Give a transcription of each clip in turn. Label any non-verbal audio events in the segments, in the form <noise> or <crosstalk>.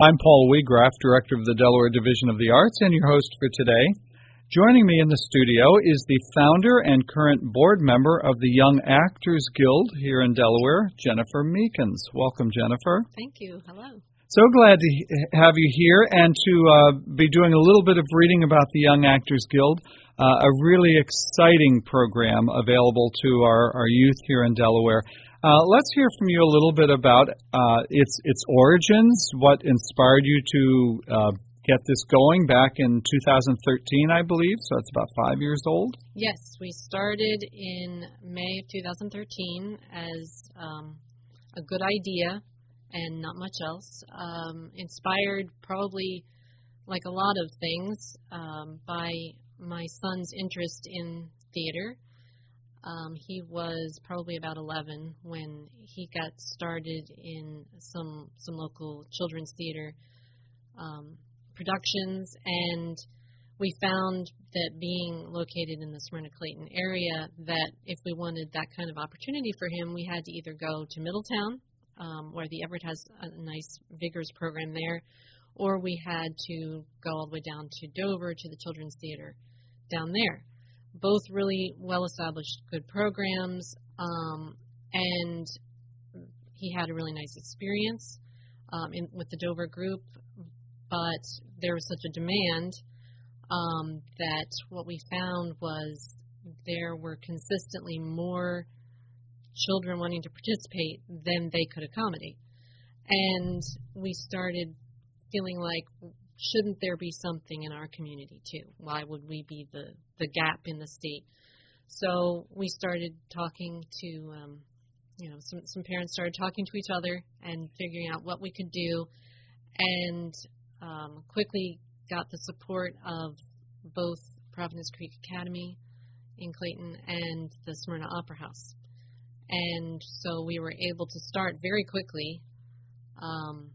I'm Paul Weagraff, Director of the Delaware Division of the Arts, and your host for today. Joining me in the studio is the founder and current board member of the Young Actors Guild here in Delaware, Jennifer Meekins. Welcome, Jennifer. Thank you. Hello. So glad to have you here and to uh, be doing a little bit of reading about the Young Actors Guild, uh, a really exciting program available to our, our youth here in Delaware. Uh, let's hear from you a little bit about uh, its its origins, what inspired you to uh, get this going back in 2013, I believe. So it's about five years old. Yes, we started in May of 2013 as um, a good idea and not much else. Um, inspired probably like a lot of things um, by my son's interest in theater um, he was probably about 11 when he got started in some some local children's theater um, productions, and we found that being located in the Smyrna Clayton area, that if we wanted that kind of opportunity for him, we had to either go to Middletown, um, where the Everett has a nice vigorous program there, or we had to go all the way down to Dover to the Children's Theater down there both really well established, good programs, um, and he had a really nice experience um, in, with the Dover group. But there was such a demand um, that what we found was there were consistently more children wanting to participate than they could accommodate. And we started feeling like shouldn't there be something in our community too? Why would we be the, the gap in the state? So we started talking to, um, you know, some, some parents started talking to each other and figuring out what we could do, and um, quickly got the support of both Providence Creek Academy in Clayton and the Smyrna Opera House. And so we were able to start very quickly. Um,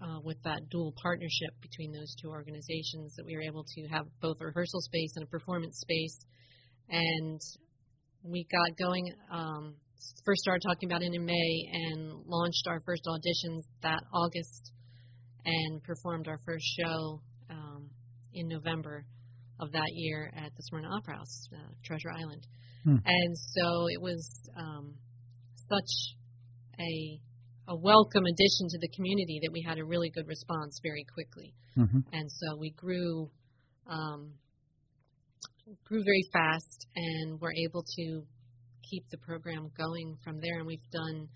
uh, with that dual partnership between those two organizations that we were able to have both a rehearsal space and a performance space. And we got going, um, first started talking about it in May and launched our first auditions that August and performed our first show um, in November of that year at the Smyrna Opera House, uh, Treasure Island. Hmm. And so it was um, such a a welcome addition to the community that we had a really good response very quickly. Mm-hmm. And so we grew um, grew very fast and were able to keep the program going from there. And we've done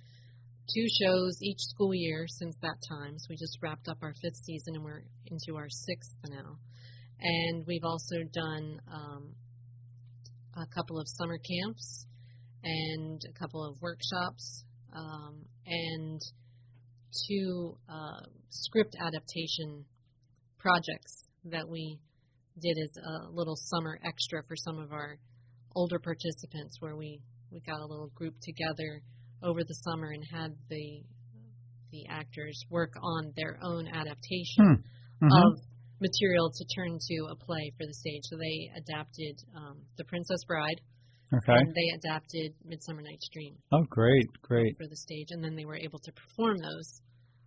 two shows each school year since that time. So we just wrapped up our fifth season and we're into our sixth now. And we've also done um, a couple of summer camps and a couple of workshops um, and two uh, script adaptation projects that we did as a little summer extra for some of our older participants, where we we got a little group together over the summer and had the the actors work on their own adaptation hmm. mm-hmm. of material to turn to a play for the stage. So they adapted um, The Princess Bride Okay. And they adapted Midsummer Night's Dream. Oh, great, great. For the stage, and then they were able to perform those.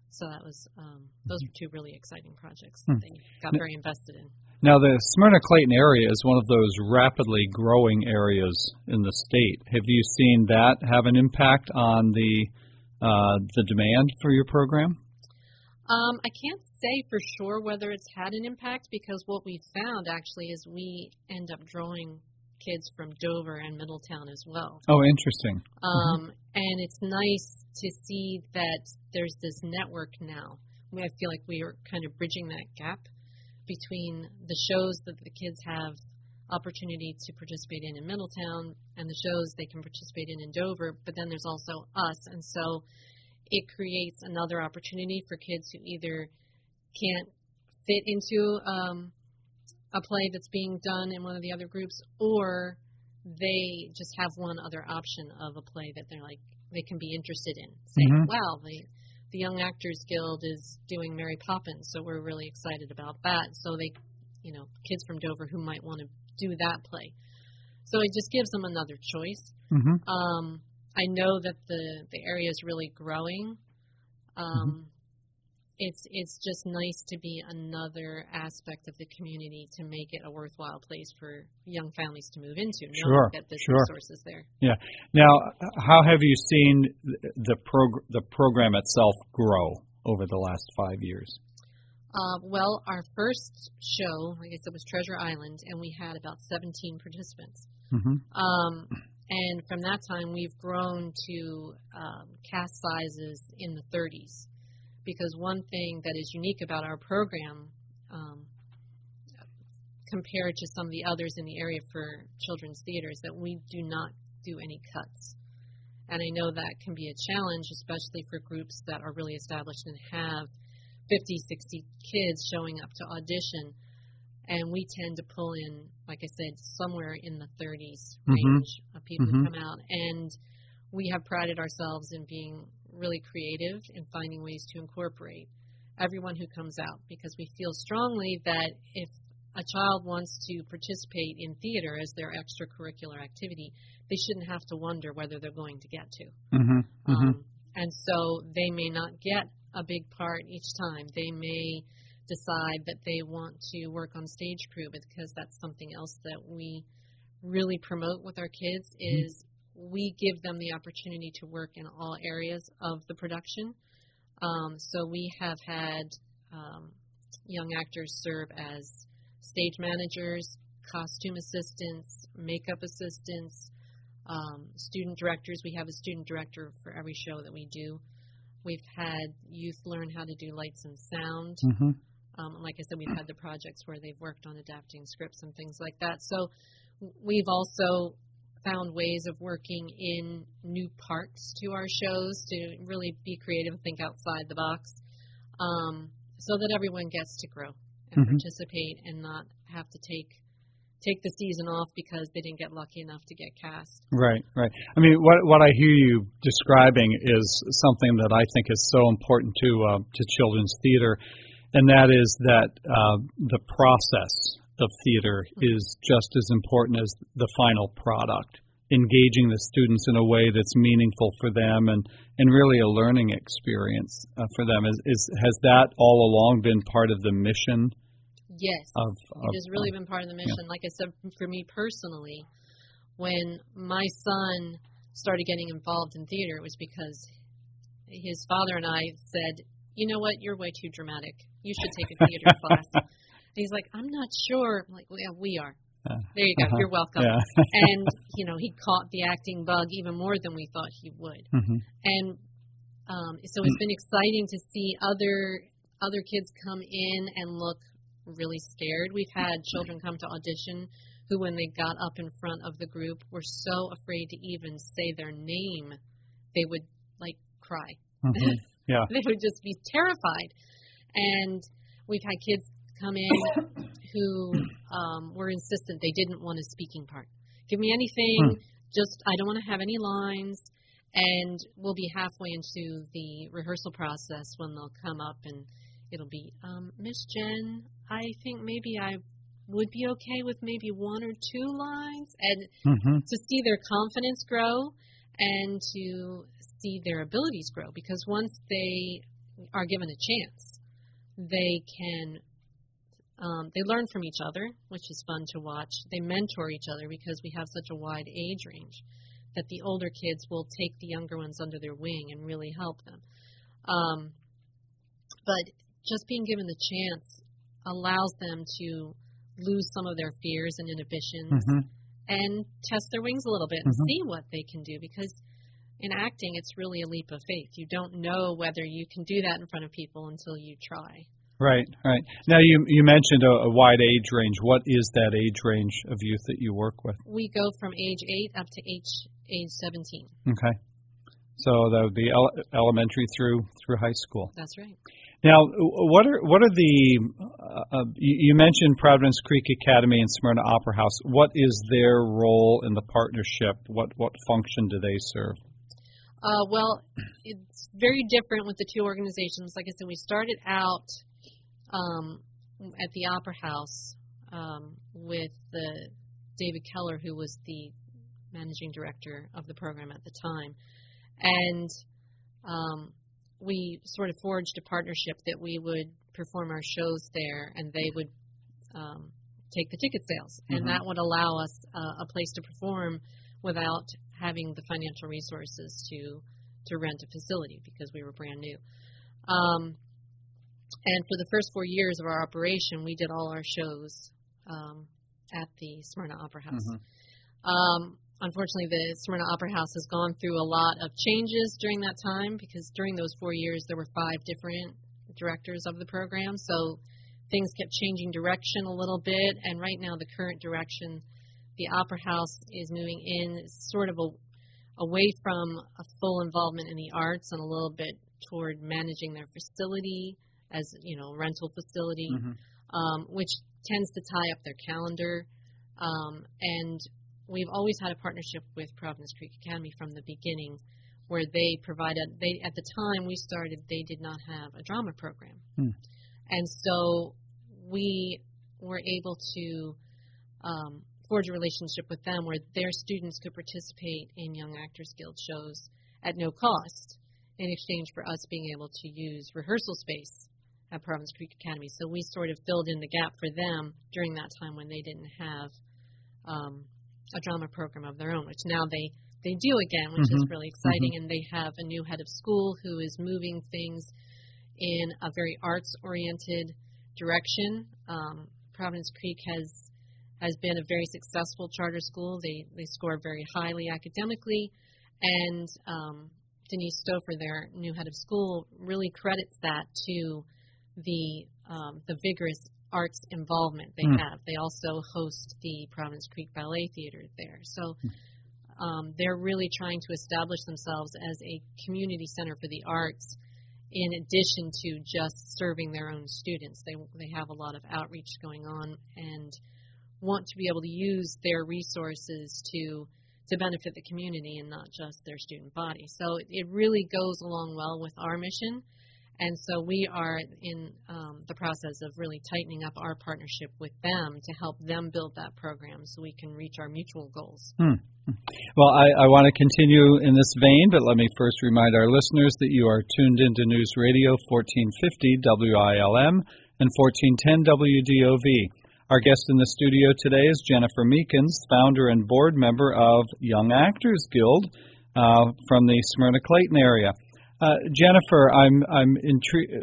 So that was um, those were two really exciting projects that hmm. they got very invested in. Now, the Smyrna Clayton area is one of those rapidly growing areas in the state. Have you seen that have an impact on the uh, the demand for your program? Um, I can't say for sure whether it's had an impact because what we found actually is we end up drawing kids from Dover and Middletown as well. Oh, interesting. Um, mm-hmm. And it's nice to see that there's this network now. I feel like we are kind of bridging that gap between the shows that the kids have opportunity to participate in in Middletown and the shows they can participate in in Dover, but then there's also us. And so it creates another opportunity for kids who either can't fit into um, a play that's being done in one of the other groups, or they just have one other option of a play that they're like they can be interested in. Saying, mm-hmm. "Wow, the the Young Actors Guild is doing Mary Poppins, so we're really excited about that." So they, you know, kids from Dover who might want to do that play. So it just gives them another choice. Mm-hmm. Um, I know that the the area is really growing. Um, mm-hmm. It's it's just nice to be another aspect of the community to make it a worthwhile place for young families to move into. Sure, that there's sure. resources there. Yeah. Now, how have you seen the prog- the program itself grow over the last five years? Uh, well, our first show, like I guess it was Treasure Island, and we had about 17 participants. Mm-hmm. Um, and from that time, we've grown to um, cast sizes in the 30s because one thing that is unique about our program um, compared to some of the others in the area for children's theater is that we do not do any cuts. And I know that can be a challenge, especially for groups that are really established and have 50, 60 kids showing up to audition. And we tend to pull in, like I said, somewhere in the 30s Mhm. range of people Mhm. who come out. And we have prided ourselves in being really creative in finding ways to incorporate everyone who comes out because we feel strongly that if a child wants to participate in theater as their extracurricular activity, they shouldn't have to wonder whether they're going to get to. Mm-hmm. Mm-hmm. Um, and so they may not get a big part each time. They may decide that they want to work on stage crew because that's something else that we really promote with our kids is we give them the opportunity to work in all areas of the production. Um, so we have had um, young actors serve as stage managers, costume assistants, makeup assistants, um, student directors. We have a student director for every show that we do. We've had youth learn how to do lights and sound. Mm-hmm. Um, like I said, we've had the projects where they've worked on adapting scripts and things like that. So we've also found ways of working in new parts to our shows to really be creative and think outside the box um, so that everyone gets to grow and Mhm. participate and not have to take take the season off because they didn't get lucky enough to get cast. Right, right. I mean, what what I hear you describing is something that I think is so important to uh, to children's theater, and that is that uh, the process of theater is just as important as the final product. Engaging the students in a way that's meaningful for them and, and really a learning experience uh, for them is, is has that all along been part of the mission Yes. of, of It has really been part of the mission. Like I said, for me personally, when my son started getting involved in theater, it was because his father and I said, "You know what? You're way too dramatic. You should take a theater <laughs> class." He's like, "I'm not sure." I'm like, well, yeah, we are. Uh, There you go. uh-huh. You're welcome. yeah. <laughs> and you know, he caught the acting bug even more than we thought he would Mhm. and um, so it's been exciting to see other other kids come in and look really scared. We've had children come to audition who, when they got up in front of the group, were so afraid to even say their name, they would like cry. Mhm. <laughs> Yeah. they would just be terrified. And we've had kids come in <coughs> who um, were insistent they didn't want a speaking part. Give me anything, just I don't want to have any lines. And we'll be halfway into the rehearsal process when they'll come up and it'll be, um, Miss Jen, I think maybe I would be okay with maybe one or two lines. And Mhm. to see their confidence grow and to see their abilities grow because once they are given a chance, they can um, they learn from each other, which is fun to watch. They mentor each other because we have such a wide age range that the older kids will take the younger ones under their wing and really help them. Um, but just being given the chance allows them to lose some of their fears and inhibitions Mhm. and test their wings a little bit and Mhm. see what they can do because in acting it's really a leap of faith. You don't know whether you can do that in front of people until you try. Right, right. Now you you mentioned a, a wide age range. What is that age range of youth that you work with? We go from age 8 up to age age 17. Okay, so that would be ele- elementary through through high school. That's right. Now, what are what are the? Uh, uh, you you mentioned Providence Creek Academy and Smyrna Opera House. What is their role in the partnership? What what function do they serve? Uh, well, it's very different with the two organizations. Like I said, we started out um, at the Opera House um, with the David Keller, who was the managing director of the program at the time, and um, we sort of forged a partnership that we would perform our shows there, and they would um, take the ticket sales, Mhm. and that would allow us uh, a place to perform without having the financial resources to to rent a facility because we were brand new. Um, and for the first four years of our operation, we did all our shows um, at the Smyrna Opera House. Mhm. Um, unfortunately, the Smyrna Opera House has gone through a lot of changes during that time because during those four years there were five different directors of the program, so things kept changing direction a little bit. And right now, the current direction, the Opera House is moving in sort of a, away from a full involvement in the arts and a little bit toward managing their facility as you know rental facility Mhm. um, which tends to tie up their calendar. Um, and we've always had a partnership with Providence Creek Academy from the beginning, where they provided. They at the time we started, they did not have a drama program, Hmm. and so we were able to um, forge a relationship with them where their students could participate in Young Actors Guild shows at no cost in exchange for us being able to use rehearsal space at Providence Creek Academy. So we sort of filled in the gap for them during that time when they didn't have um, a drama program of their own, which now they they do again, which is Mhm. really exciting. And they have a new head of school who is moving things in a very arts oriented direction. Um, Providence Creek has has been a very successful charter school. They they score very highly academically, and um, Denise Stouffer, their new head of school, really credits that to the um, the vigorous arts involvement they Mm. have. They also host the Providence Creek Ballet Theater there, so um, they're really trying to establish themselves as a community center for the arts. In addition to just serving their own students, they they have a lot of outreach going on and want to be able to use their resources to to benefit the community and not just their student body. So it, it really goes along well with our mission. And so we are in um, the process of really tightening up our partnership with them to help them build that program so we can reach our mutual goals. Hmm. Well, I, I want to continue in this vein, but let me first remind our listeners that you are tuned into News Radio 1450 WILM and 1410 WDOV. Our guest in the studio today is Jennifer Meekins, founder and board member of Young Actors Guild uh, from the Smyrna Clayton area. Uh, Jennifer, I'm I'm intri-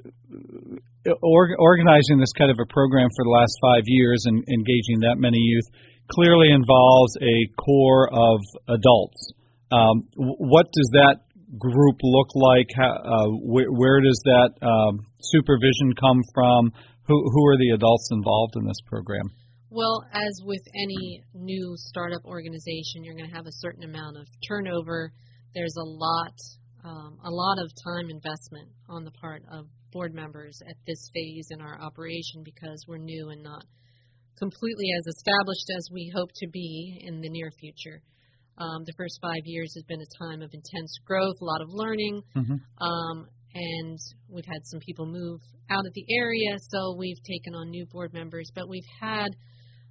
or, organizing this kind of a program for the last five years and engaging that many youth clearly involves a core of adults. Um, what does that group look like? How, uh, wh- where does that um, supervision come from? Who, who are the adults involved in this program? Well, as with any new startup organization, you're going to have a certain amount of turnover. There's a lot, um, a lot of time investment on the part of board members at this phase in our operation because we're new and not completely as established as we hope to be in the near future. Um, the first five years has been a time of intense growth, a lot of learning, Mhm. um, and we've had some people move out of the area, so we've taken on new board members, but we've had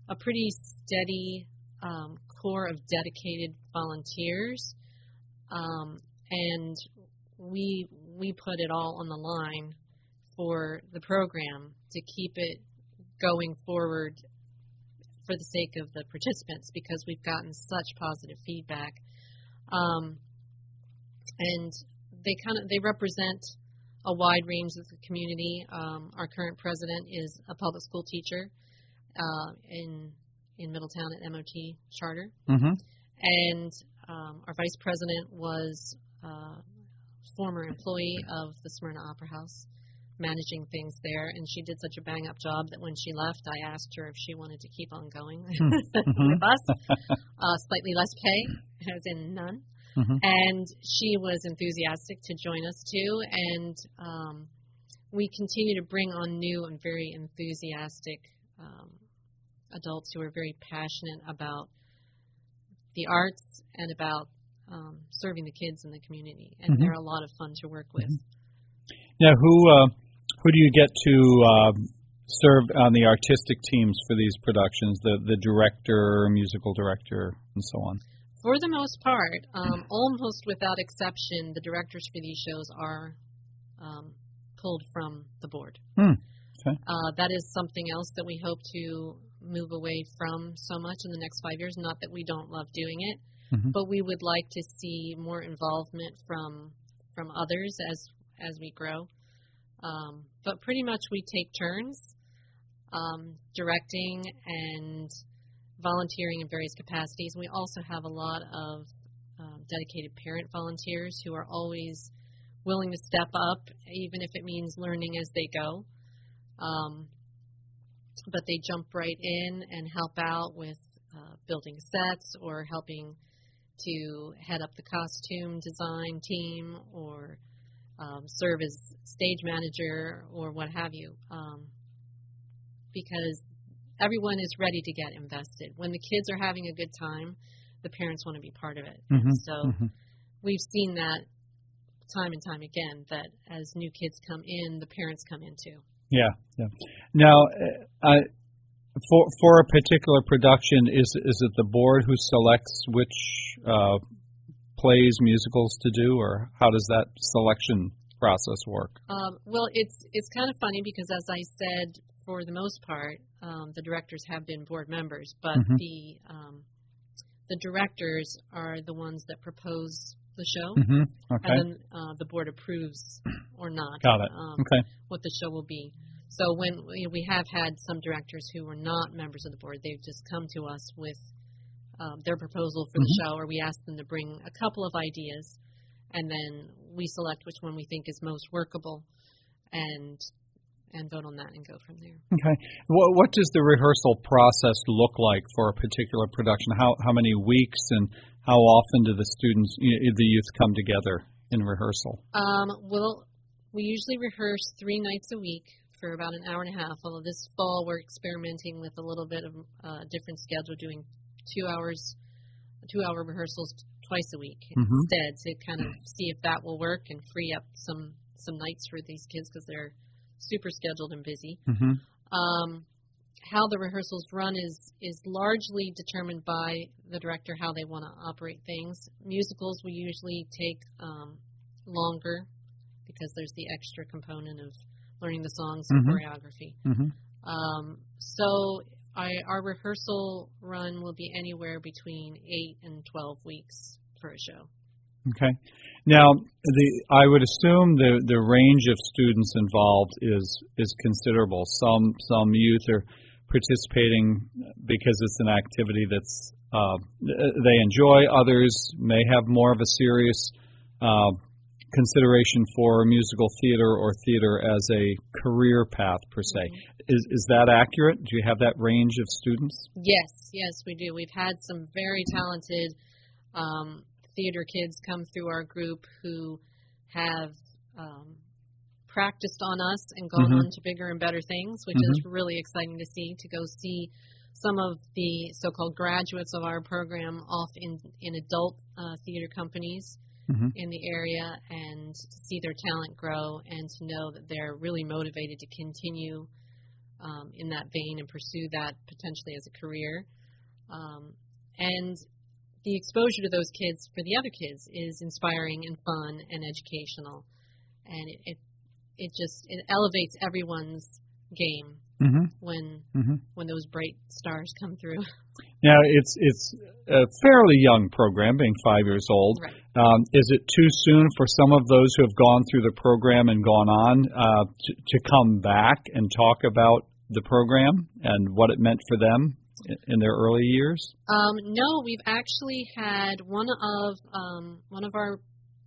a pretty steady um, core of dedicated volunteers, um, and we we put it all on the line for the program to keep it going forward for the sake of the participants because we've gotten such positive feedback, um, and they kind of they represent a wide range of the community. Um, our current president is a public school teacher uh, in in Middletown at MOT Charter, Mm-hmm. and um, our vice president was a former employee of the Smyrna Opera House, managing things there, and she did such a bang up job that when she left, I asked her if she wanted to keep on going <laughs> with us. Uh, slightly less pay, as in none. Mhm. And she was enthusiastic to join us too, and um, we continue to bring on new and very enthusiastic um, adults who are very passionate about the arts and about um, serving the kids in the community, and Mhm. they're a lot of fun to work with. Now, who uh, who do you get to um, serve on the artistic teams for these productions? The the director, musical director, and so on. For the most part, um, almost without exception, the directors for these shows are um, pulled from the board. Hmm. Okay. Uh, that is something else that we hope to move away from so much in the next five years. Not that we don't love doing it, Mhm. but we would like to see more involvement from from others as as we grow. Um, but pretty much we take turns um, directing and volunteering in various capacities. We also have a lot of um, dedicated parent volunteers who are always willing to step up, even if it means learning as they go. Um, but they jump right in and help out with uh, building sets or helping to head up the costume design team or um, serve as stage manager or what have you. Um, because everyone is ready to get invested. When the kids are having a good time, the parents want to be part of it. Mhm. So Mhm. we've seen that time and time again that as new kids come in, the parents come in too. Yeah, yeah. Now, uh, I, for for a particular production, is is it the board who selects which uh, plays, musicals to do, or how does that selection process work? Um, well, it's it's kind of funny because as I said, for the most part, um, the directors have been board members, but Mhm. the um, the directors are the ones that propose the show, hmm Okay, and then uh, the board approves or not got it. um, Okay, what the show will be. So when we, we have had some directors who were not members of the board, they've just come to us with um, their proposal for Mhm. the show, or we ask them to bring a couple of ideas, and then we select which one we think is most workable, and and vote on that and go from there. okay. What what does the rehearsal process look like for a particular production? How how many weeks and how often do the students, the youth, come together in rehearsal? Um, well, we usually rehearse three nights a week for about an hour and a half. Although this fall we're experimenting with a little bit of a different schedule, doing two hours, two-hour rehearsals twice a week Mhm. instead, to kind of see if that will work and free up some some nights for these kids because they're super scheduled and busy. hmm Um, how the rehearsals run is is largely determined by the director how they want to operate things. Musicals we usually take um, longer because there's the extra component of learning the songs and Mhm. choreography. hmm Um, so I, our rehearsal run will be anywhere between eight and twelve weeks for a show. Okay. Now, the I would assume the the range of students involved is is considerable. Some some youth are participating because it's an activity that's uh, they enjoy. Others may have more of a serious uh, consideration for musical theater or theater as a career path per se. Is is that accurate? Do you have that range of students? Yes, yes, we do. We've had some very talented um, theater kids come through our group who have um, practiced on us and gone Mhm. on to bigger and better things, which is really exciting to see. To go see some of the so-called graduates of our program off in in adult uh, theater companies Mhm. in the area and see their talent grow and to know that they're really motivated to continue um, in that vein and pursue that potentially as a career. Um, and the exposure to those kids for the other kids is inspiring and fun and educational, and it it, it just it elevates everyone's game Mm-hmm. when Mm-hmm. when those bright stars come through. <laughs> Now, it's it's a fairly young program, being five years old. Right. Um, is it too soon for some of those who have gone through the program and gone on uh, to, to come back and talk about the program and what it meant for them in, in their early years? Um, no, we've actually had one of um, one of our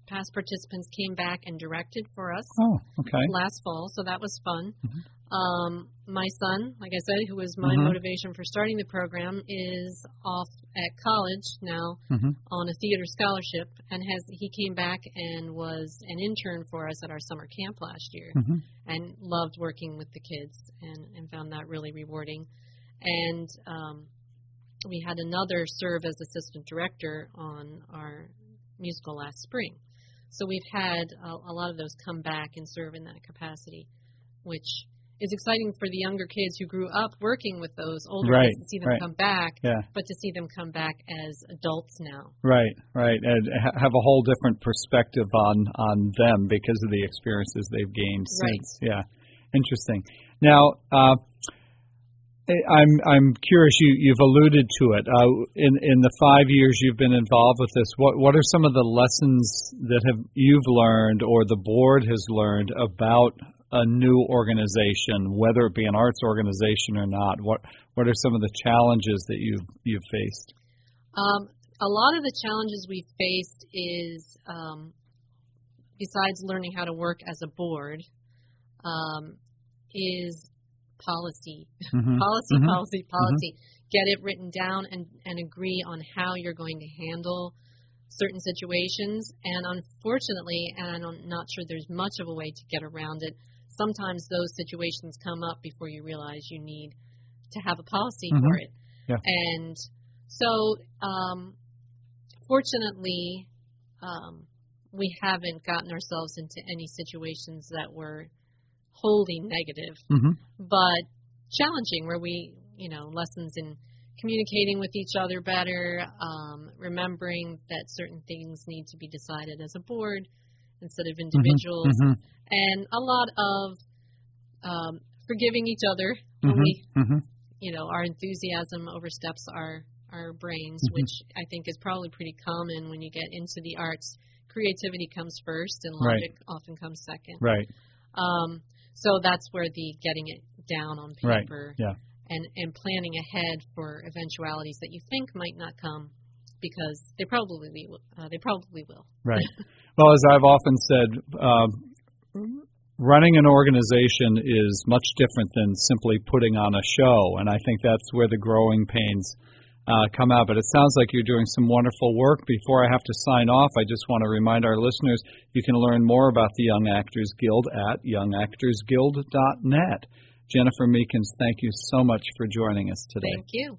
past participants came back and directed for us Oh, okay. last fall, so that was fun. Mhm. Um, my son, like I said, who was my Mhm. motivation for starting the program, is off at college now hmm on a theater scholarship, and has he came back and was an intern for us at our summer camp last year, hmm and loved working with the kids, and and found that really rewarding. And um, we had another serve as assistant director on our musical last spring. So we've had a, a lot of those come back and serve in that capacity, which is exciting for the younger kids who grew up working with those older Right, kids to see them right. come back, Yeah. but to see them come back as adults now. Right, right, and have a whole different perspective on on them because of the experiences they've gained Right. since. Yeah, interesting. Now, uh, I'm I'm curious. You you've alluded to it. Uh, in in the five years you've been involved with this, what what are some of the lessons that have you've learned or the board has learned about a new organization, whether it be an arts organization or not? What what are some of the challenges that you've you've faced? Um, a lot of the challenges we've faced is, um, besides learning how to work as a board, um, is policy, Mhm. <laughs> policy, Mhm. policy, policy. Get it written down and and agree on how you're going to handle certain situations. And unfortunately, and I'm not sure there's much of a way to get around it. Sometimes those situations come up before you realize you need to have a policy Mhm. for it. Yeah. And so, um, fortunately, um, we haven't gotten ourselves into any situations that were wholly negative, Mhm. but challenging, where we, you know, lessons in communicating with each other better, um, remembering that certain things need to be decided as a board instead of individuals, Mhm. and a lot of um, forgiving each other when Mhm. we Mhm. you know, our enthusiasm oversteps our our brains, which I think is probably pretty common when you get into the arts. Creativity comes first, and Right. logic often comes second. Right. Um, so that's where the getting it down on Right. paper Yeah. and and planning ahead for eventualities that you think might not come because they probably will- uh, they probably will. Right. <laughs> Well, as I've often said, um, running an organization is much different than simply putting on a show, and I think that's where the growing pains uh, come out. But it sounds like you're doing some wonderful work. Before I have to sign off, I just want to remind our listeners you can learn more about the Young Actors Guild at youngactorsguild.net. Jennifer Meekins, thank you so much for joining us today. Thank you.